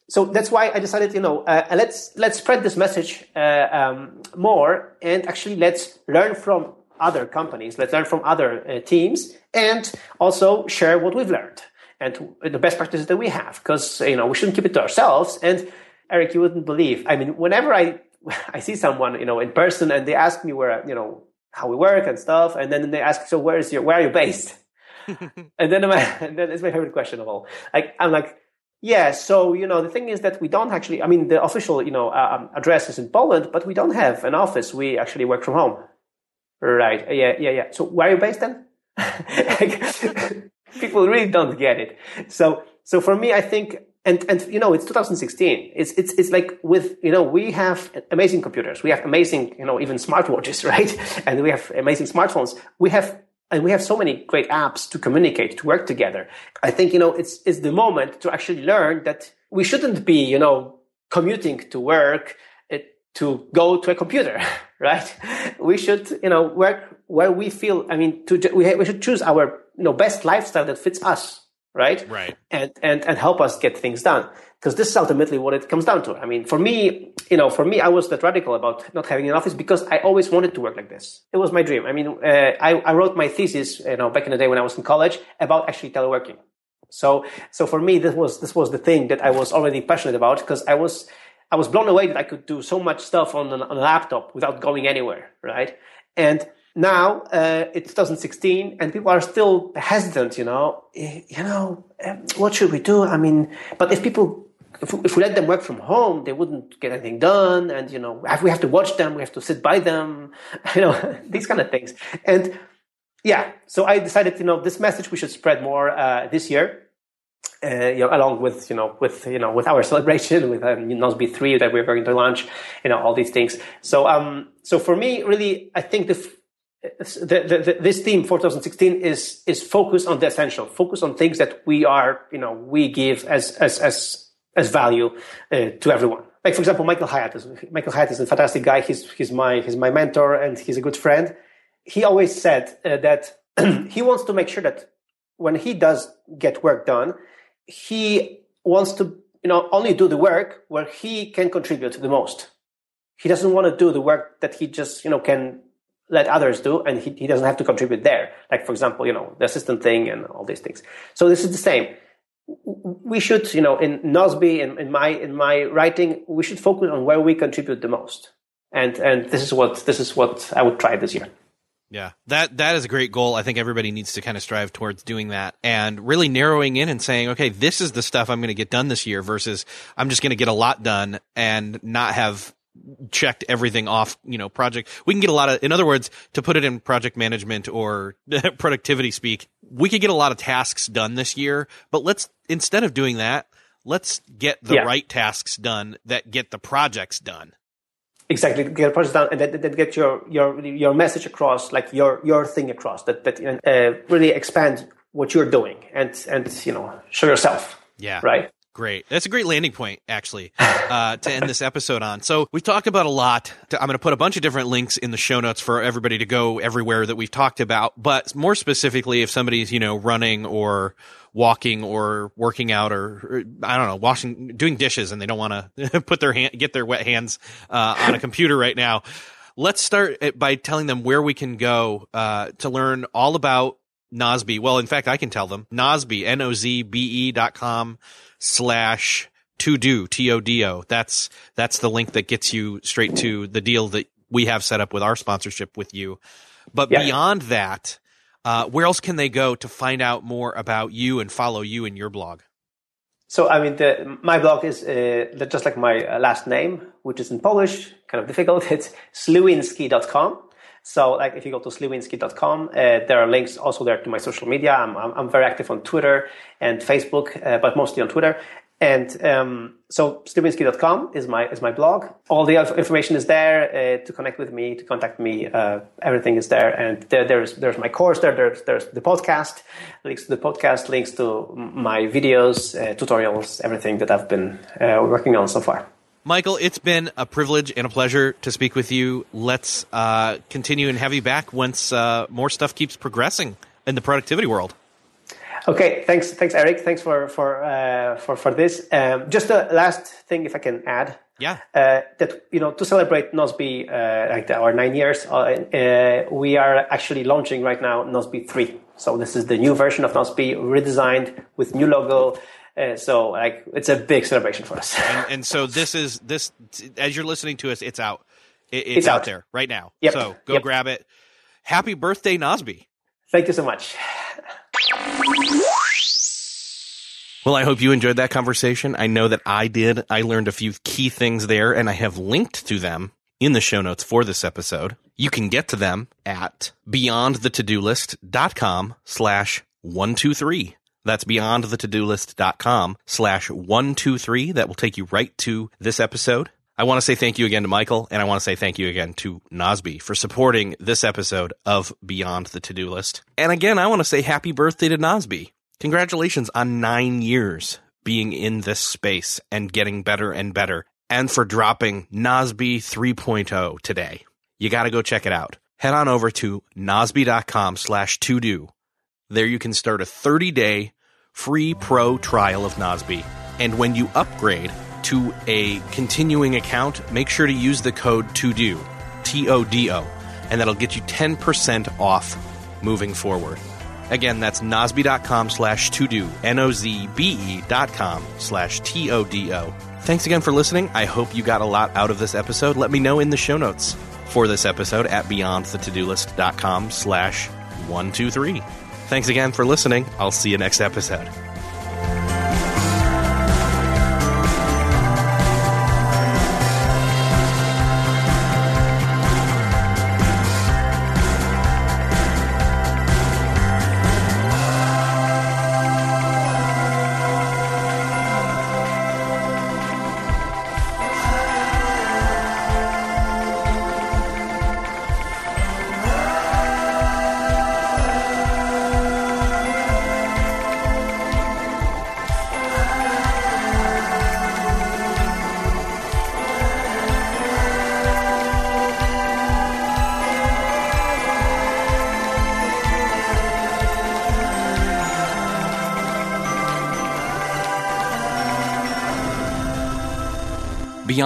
So that's why I decided, you know, uh, let's let's spread this message uh, um, more, and actually let's learn from other companies, let's learn from other uh, teams, and also share what we've learned and the best practices that we have, because you know we shouldn't keep it to ourselves. And Eric, you wouldn't believe. I mean, whenever I I see someone, you know, in person, and they ask me where, you know, how we work and stuff, and then they ask, so where is your, where are you based? and then, my, and then it's my favorite question of all. Like, I'm like yeah, so you know the thing is that we don't actually. I mean, the official you know uh, um, address is in Poland, but we don't have an office. We actually work from home. Right? Yeah, yeah, yeah. So where are you based then? People really don't get it. So, so for me, I think, and and you know, it's 2016. It's it's it's like with you know we have amazing computers. We have amazing you know even smartwatches, right? And we have amazing smartphones. We have and we have so many great apps to communicate, to work together. I think, you know, it's, it's the moment to actually learn that we shouldn't be, you know, commuting to work eh, to go to a computer, right? We should, you know, work where we feel, I mean, to, we, we should choose our, you know, best lifestyle that fits us, right? Right. And, and, and help us get things done because this is ultimately what it comes down to. I mean, for me, you know, for me, I was that radical about not having an office because I always wanted to work like this. It was my dream. I mean, uh, I, I wrote my thesis, you know, back in the day when I was in college about actually teleworking. So, so for me, this was this was the thing that I was already passionate about because I was I was blown away that I could do so much stuff on, on a laptop without going anywhere, right? And now uh, it's 2016 and people are still hesitant you know eh, you know um, what should we do i mean but if people if, we let them work from home, they wouldn't get anything done. And, you know, we have to watch them. We have to sit by them, you know, these kind of things. And yeah, so I decided, you know, this message we should spread more uh, this year. Uh, you know, along with you know with you know with our celebration with um, Nozbe three that we're going to launch, you know all these things. So um so for me, really, I think the, the, the, this theme for 2016 is is focus on the essential, focus on things that we are you know we give as as as as value uh, to everyone. Like for example, Michael Hyatt is Michael Hyatt is a fantastic guy. He's he's my he's my mentor and he's a good friend. He always said uh, that he wants to make sure that when he does get work done, he wants to you know only do the work where he can contribute the most. He doesn't want to do the work that he just you know can let others do, and he, he doesn't have to contribute there. Like for example, you know the assistant thing and all these things. So this is the same. We should, you know, in Nozbe in, in my in my writing, we should focus on where we contribute the most, and and this is what this is what I would try this year. Yeah, that that is a great goal. I think everybody needs to kind of strive towards doing that and really narrowing in and saying, okay, this is the stuff I'm going to get done this year versus I'm just going to get a lot done and not have checked everything off, you know, project. We can get a lot of, in other words, to put it in project management or productivity speak, we could get a lot of tasks done this year, but let's, instead of doing that, let's get the yeah. right tasks done that get the projects done. Exactly, get a project done, and then, then get your your your message across, like your your thing across. That that uh, really expand what you're doing, and and you know show yourself. Yeah. Right. Great. That's a great landing point, actually, uh, to end this episode on. So we've talked about a lot. I'm going to put a bunch of different links in the show notes for everybody to go everywhere that we've talked about. But more specifically, if somebody's, you know, running or walking or working out or, or I don't know, washing, doing dishes and they don't want to put their hand, get their wet hands, uh, on a computer right now. Let's start by telling them where we can go, uh, to learn all about Nozbe. Well, in fact, I can tell them Nozbe, N-O-Z-B-E dot com slash to do T O D O. That's that's the link that gets you straight to the deal that we have set up with our sponsorship with you. But yeah. beyond that, uh, where else can they go to find out more about you and follow you in your blog? So, I mean, the, my blog is uh, just like my last name, which is in Polish, kind of difficult. It's sliwinski.com. So, like, if you go to sliwinski.com, uh, there are links also there to my social media. I'm, I'm, I'm very active on Twitter and Facebook, uh, but mostly on Twitter. And um, so sliwinski.com is my is my blog. All the information is there uh, to connect with me, to contact me. Uh, everything is there, and there, there's there's my course there. There's there's the podcast, links to the podcast, links to my videos, uh, tutorials, everything that I've been uh, working on so far. Michael, it's been a privilege and a pleasure to speak with you. Let's uh, continue and have you back once uh, more stuff keeps progressing in the productivity world. Okay, thanks, thanks, Eric. Thanks for for uh, for for this. Um, just a last thing, if I can add. Yeah. Uh, that you know, to celebrate Nozbe uh, like our nine years, uh, uh, we are actually launching right now Nozbe three. So this is the new version of Nozbe, redesigned with new logo, uh, so like it's a big celebration for us. and, and, so this is this as you're listening to us, it's out. It, it's, it's out. out. there right now. Yep. So go yep. grab it. Happy birthday, Nozbe. Thank you so much. Well, I hope you enjoyed that conversation. I know that I did. I learned a few key things there and I have linked to them in the show notes for this episode. You can get to them at beyondthetodolist.com slash 123. That's beyondthetodolist.com slash 123. That will take you right to this episode. I want to say thank you again to Michael, and I want to say thank you again to Nozbe for supporting this episode of Beyond the To-Do List. And again, I want to say happy birthday to Nozbe. Congratulations on nine years being in this space and getting better and better, and for dropping Nozbe 3.0 today. You got to go check it out. Head on over to nozbe.com slash to do there you can start a 30 day free pro trial of Nozbe. And when you upgrade to a continuing account, make sure to use the code TODO, T O D O, and that'll get you 10% off moving forward. Again, that's nozbe.com slash to N O Z B E dot com slash T O D O. Thanks again for listening. I hope you got a lot out of this episode. Let me know in the show notes for this episode at beyondthetodolist.com slash 123. Thanks again for listening. I'll see you next episode.